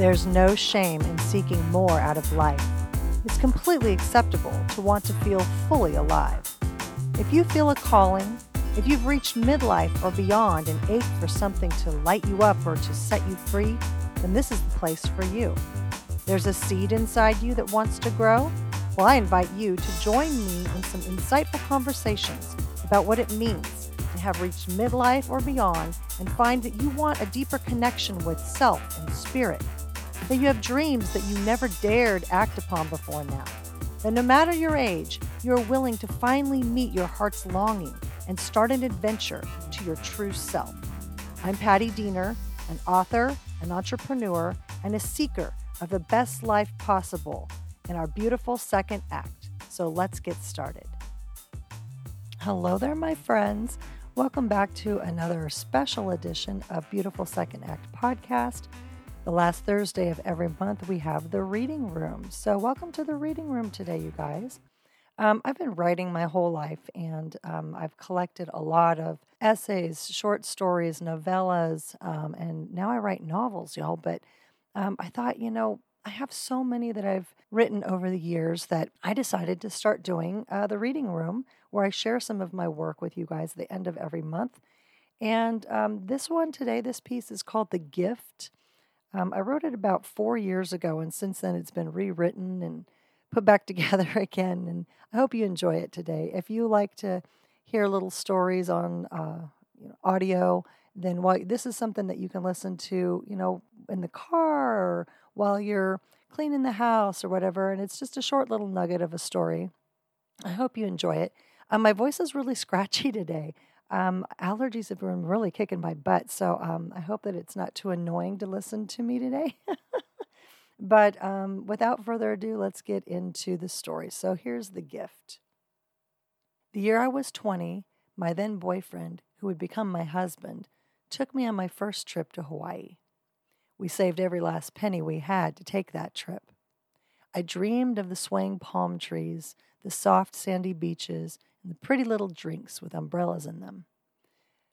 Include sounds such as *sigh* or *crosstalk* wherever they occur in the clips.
There's no shame in seeking more out of life. It's completely acceptable to want to feel fully alive. If you feel a calling, if you've reached midlife or beyond and ache for something to light you up or to set you free, then this is the place for you. There's a seed inside you that wants to grow? Well, I invite you to join me in some insightful conversations about what it means to have reached midlife or beyond and find that you want a deeper connection with self and spirit that you have dreams that you never dared act upon before now. That no matter your age, you are willing to finally meet your heart's longing and start an adventure to your true self. I'm Patti Diener, an author, an entrepreneur, and a seeker of the best life possible in our beautiful second act. So let's get started. Hello there, my friends. Welcome back to another special edition of Beautiful Second Act podcast. The last Thursday of every month, we have the reading room. So, welcome to the reading room today, you guys. Um, I've been writing my whole life, and um, I've collected a lot of essays, short stories, novellas, um, and now I write novels, y'all. But um, I thought, you know, I have so many that I've written over the years that I decided to start doing uh, the reading room, where I share some of my work with you guys at the end of every month. And um, this one today, this piece is called The Gift. Um, I wrote it about four years ago, and since then it's been rewritten and put back *laughs* together again. And I hope you enjoy it today. If you like to hear little stories on uh, you know, audio, then while, this is something that you can listen to, you know, in the car or while you're cleaning the house or whatever. And it's just a short little nugget of a story. I hope you enjoy it. Um, my voice is really *laughs* scratchy today. Um, allergies have been really kicking my butt, so um, I hope that it's not too annoying to listen to me today. *laughs* but um, without further ado, let's get into the story. So here's the gift. The year I was 20, my then boyfriend, who would become my husband, took me on my first trip to Hawaii. We saved every last penny we had to take that trip. I dreamed of the swaying palm trees, the soft sandy beaches, and the pretty little drinks with umbrellas in them.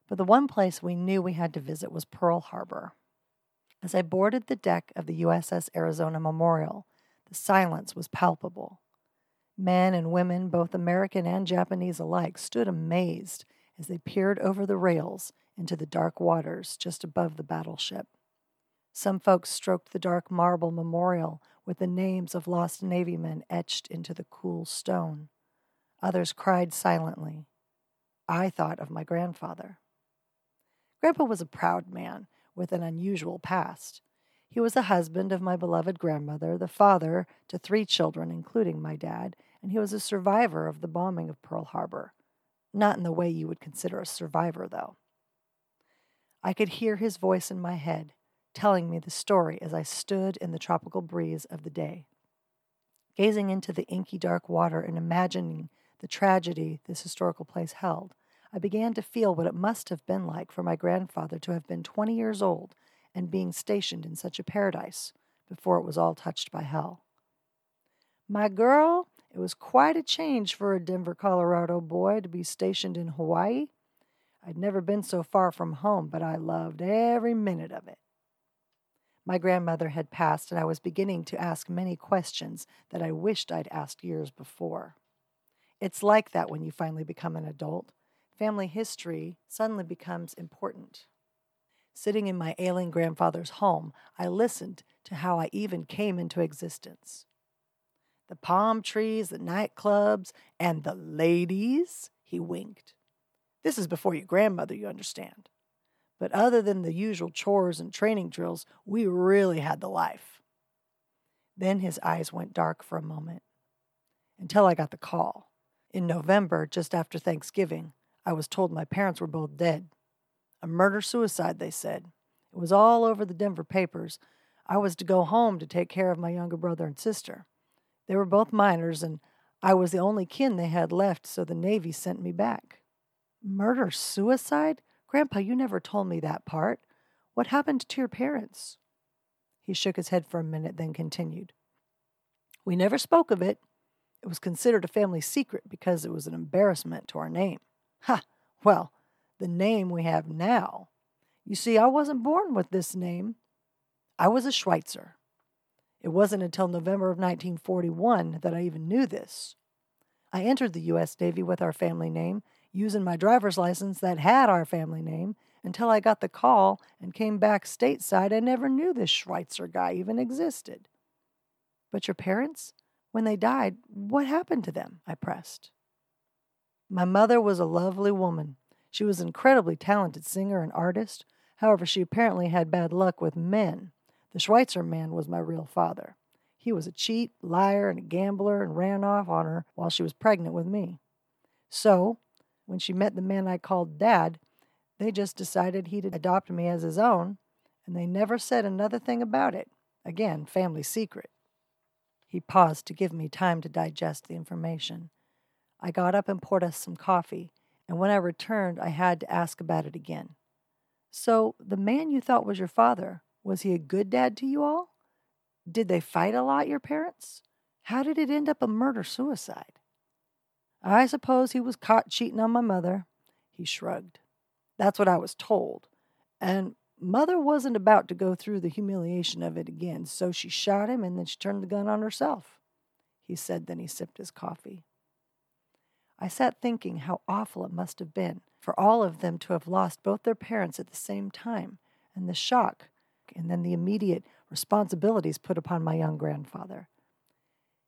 But the one place we knew we had to visit was Pearl Harbor. As I boarded the deck of the USS Arizona Memorial, the silence was palpable. Men and women, both American and Japanese alike, stood amazed as they peered over the rails into the dark waters just above the battleship. Some folks stroked the dark marble memorial with the names of lost Navy men etched into the cool stone. Others cried silently. I thought of my grandfather. Grandpa was a proud man with an unusual past. He was the husband of my beloved grandmother, the father to three children, including my dad, and he was a survivor of the bombing of Pearl Harbor. Not in the way you would consider a survivor, though. I could hear his voice in my head, telling me the story as I stood in the tropical breeze of the day. Gazing into the inky dark water and imagining the tragedy this historical place held, I began to feel what it must have been like for my grandfather to have been 20 years old and being stationed in such a paradise before it was all touched by hell. My girl, it was quite a change for a Denver, Colorado boy to be stationed in Hawaii. I'd never been so far from home, but I loved every minute of it. My grandmother had passed, and I was beginning to ask many questions that I wished I'd asked years before. It's like that when you finally become an adult. Family history suddenly becomes important. Sitting in my ailing grandfather's home, I listened to how I even came into existence. The palm trees, the nightclubs, and the ladies, he winked. This is before your grandmother, you understand. But other than the usual chores and training drills, we really had the life. Then his eyes went dark for a moment until I got the call. In November, just after Thanksgiving, I was told my parents were both dead. A murder suicide, they said. It was all over the Denver papers. I was to go home to take care of my younger brother and sister. They were both minors, and I was the only kin they had left, so the Navy sent me back. Murder suicide? Grandpa, you never told me that part. What happened to your parents? He shook his head for a minute, then continued. We never spoke of it. It was considered a family secret because it was an embarrassment to our name. Ha! Well, the name we have now. You see, I wasn't born with this name. I was a Schweitzer. It wasn't until November of 1941 that I even knew this. I entered the U.S. Navy with our family name, using my driver's license that had our family name, until I got the call and came back stateside. I never knew this Schweitzer guy even existed. But your parents? When they died, what happened to them? I pressed. My mother was a lovely woman. She was an incredibly talented singer and artist. However, she apparently had bad luck with men. The Schweitzer man was my real father. He was a cheat, liar, and a gambler and ran off on her while she was pregnant with me. So, when she met the man I called Dad, they just decided he'd adopt me as his own, and they never said another thing about it. Again, family secret. He paused to give me time to digest the information. I got up and poured us some coffee, and when I returned, I had to ask about it again. So, the man you thought was your father, was he a good dad to you all? Did they fight a lot, your parents? How did it end up a murder suicide? I suppose he was caught cheating on my mother. He shrugged. That's what I was told. And mother wasn't about to go through the humiliation of it again, so she shot him and then she turned the gun on herself, he said. Then he sipped his coffee. I sat thinking how awful it must have been for all of them to have lost both their parents at the same time, and the shock, and then the immediate responsibilities put upon my young grandfather.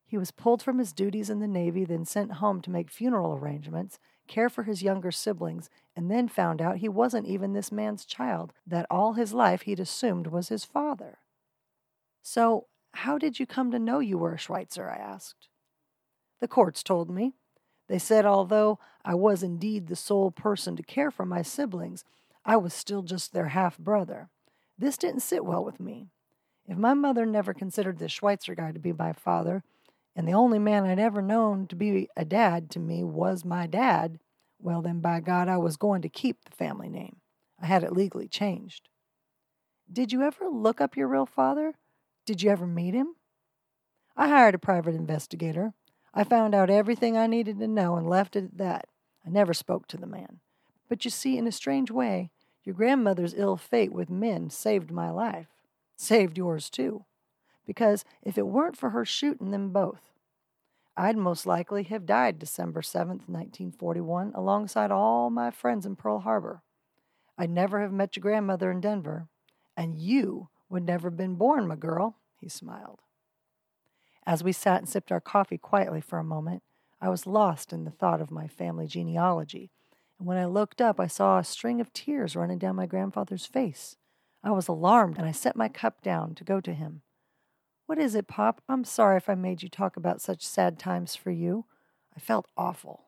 He was pulled from his duties in the Navy, then sent home to make funeral arrangements, care for his younger siblings, and then found out he wasn't even this man's child, that all his life he'd assumed was his father. So, how did you come to know you were a Schweitzer? I asked. The courts told me. They said although I was indeed the sole person to care for my siblings, I was still just their half brother. This didn't sit well with me. If my mother never considered this Schweitzer guy to be my father, and the only man I'd ever known to be a dad to me was my dad, well, then by God, I was going to keep the family name. I had it legally changed. Did you ever look up your real father? Did you ever meet him? I hired a private investigator. I found out everything I needed to know and left it at that. I never spoke to the man. But you see, in a strange way, your grandmother's ill fate with men saved my life, saved yours too. Because if it weren't for her shooting them both, I'd most likely have died December 7th, 1941, alongside all my friends in Pearl Harbor. I'd never have met your grandmother in Denver, and you would never have been born, my girl, he smiled. As we sat and sipped our coffee quietly for a moment, I was lost in the thought of my family genealogy, and when I looked up, I saw a string of tears running down my grandfather's face. I was alarmed, and I set my cup down to go to him. What is it, Pop? I'm sorry if I made you talk about such sad times for you. I felt awful.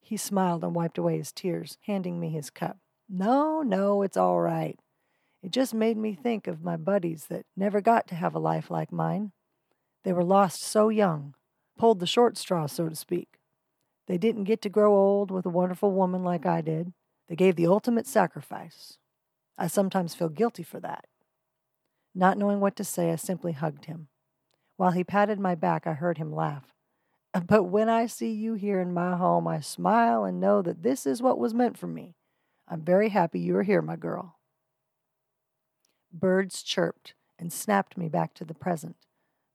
He smiled and wiped away his tears, handing me his cup. No, no, it's all right. It just made me think of my buddies that never got to have a life like mine. They were lost so young, pulled the short straw, so to speak. They didn't get to grow old with a wonderful woman like I did. They gave the ultimate sacrifice. I sometimes feel guilty for that. Not knowing what to say, I simply hugged him. While he patted my back, I heard him laugh. *laughs* But when I see you here in my home, I smile and know that this is what was meant for me. I'm very happy you are here, my girl. Birds chirped and snapped me back to the present.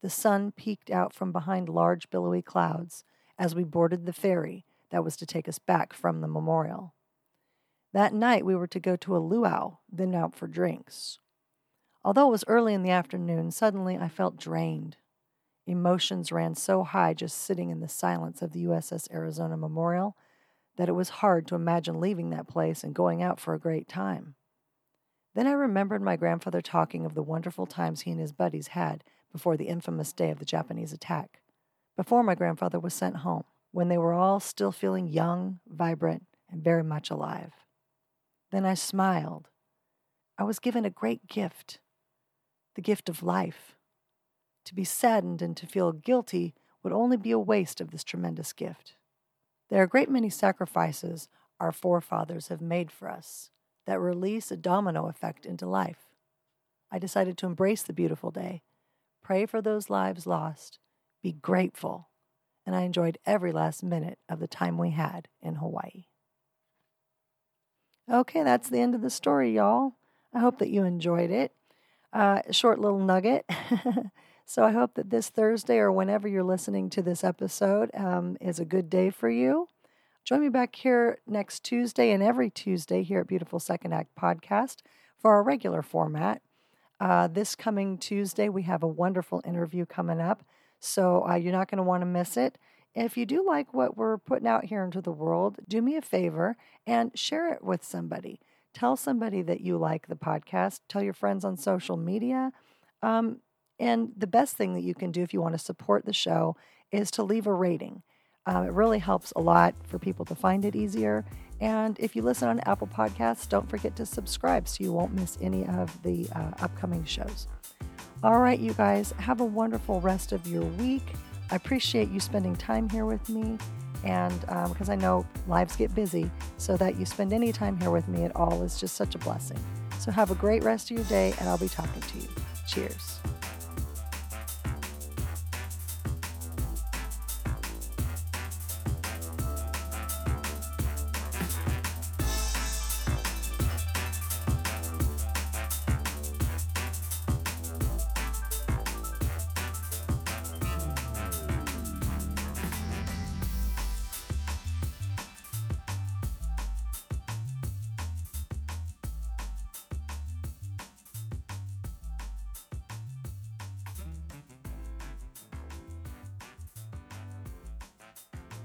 The sun peeked out from behind large billowy clouds as we boarded the ferry that was to take us back from the memorial. That night we were to go to a luau, then out for drinks. Although it was early in the afternoon, suddenly I felt drained. Emotions ran so high just sitting in the silence of the USS Arizona Memorial that it was hard to imagine leaving that place and going out for a great time. Then I remembered my grandfather talking of the wonderful times he and his buddies had before the infamous day of the Japanese attack, before my grandfather was sent home, when they were all still feeling young, vibrant, and very much alive. Then I smiled. I was given a great gift the gift of life. To be saddened and to feel guilty would only be a waste of this tremendous gift. There are a great many sacrifices our forefathers have made for us that release a domino effect into life. I decided to embrace the beautiful day, pray for those lives lost, be grateful, and I enjoyed every last minute of the time we had in Hawaii. Okay, that's the end of the story, y'all. I hope that you enjoyed it. Uh, short little nugget. *laughs* So I hope that this Thursday or whenever you're listening to this episode um, is a good day for you. Join me back here next Tuesday and every Tuesday here at Beautiful Second Act Podcast for our regular format. Uh, this coming Tuesday, we have a wonderful interview coming up, so uh, you're not going to want to miss it. If you do like what we're putting out here into the world, do me a favor and share it with somebody. Tell somebody that you like the podcast. Tell your friends on social media. Um, and the best thing that you can do if you want to support the show is to leave a rating. Um, it really helps a lot for people to find it easier. And if you listen on Apple Podcasts, don't forget to subscribe so you won't miss any of the uh, upcoming shows. All right, you guys, have a wonderful rest of your week. I appreciate you spending time here with me. And because um, I know lives get busy, so that you spend any time here with me at all is just such a blessing. So have a great rest of your day, and I'll be talking to you. Cheers.